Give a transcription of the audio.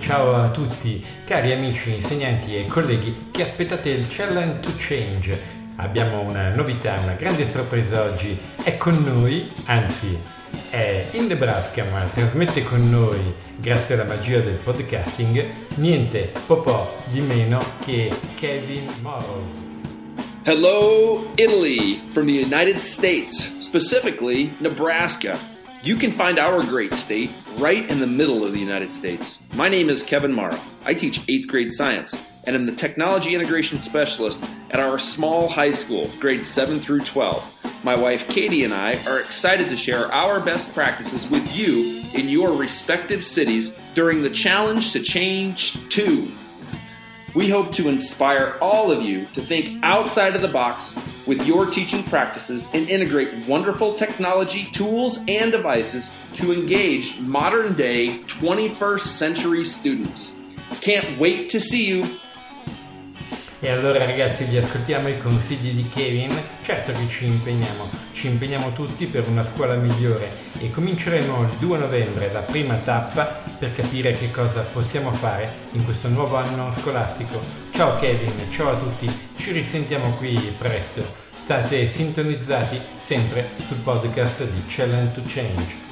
ciao a tutti, cari amici, insegnanti e colleghi che aspettate il Challenge to Change. Abbiamo una novità, una grande sorpresa oggi. È con noi, anzi, è in Nebraska, ma trasmette con noi, grazie alla magia del podcasting, niente po' po' di meno che Kevin Morrow. Hello, Italy, from the United States, specifically Nebraska. You can find our great state right in the middle of the United States. My name is Kevin Morrow. I teach 8th grade science and am the technology integration specialist at our small high school, grades 7 through 12. My wife Katie and I are excited to share our best practices with you in your respective cities during the Challenge to Change 2 we hope to inspire all of you to think outside of the box with your teaching practices and integrate wonderful technology tools and devices to engage modern day 21st century students. Can't wait to see you E allora ragazzi li ascoltiamo i consigli di Kevin, certo che ci impegniamo, ci impegniamo tutti per una scuola migliore. E cominceremo il 2 novembre la prima tappa per capire che cosa possiamo fare in questo nuovo anno scolastico. Ciao Kevin, ciao a tutti, ci risentiamo qui presto, state sintonizzati sempre sul podcast di Challenge to Change.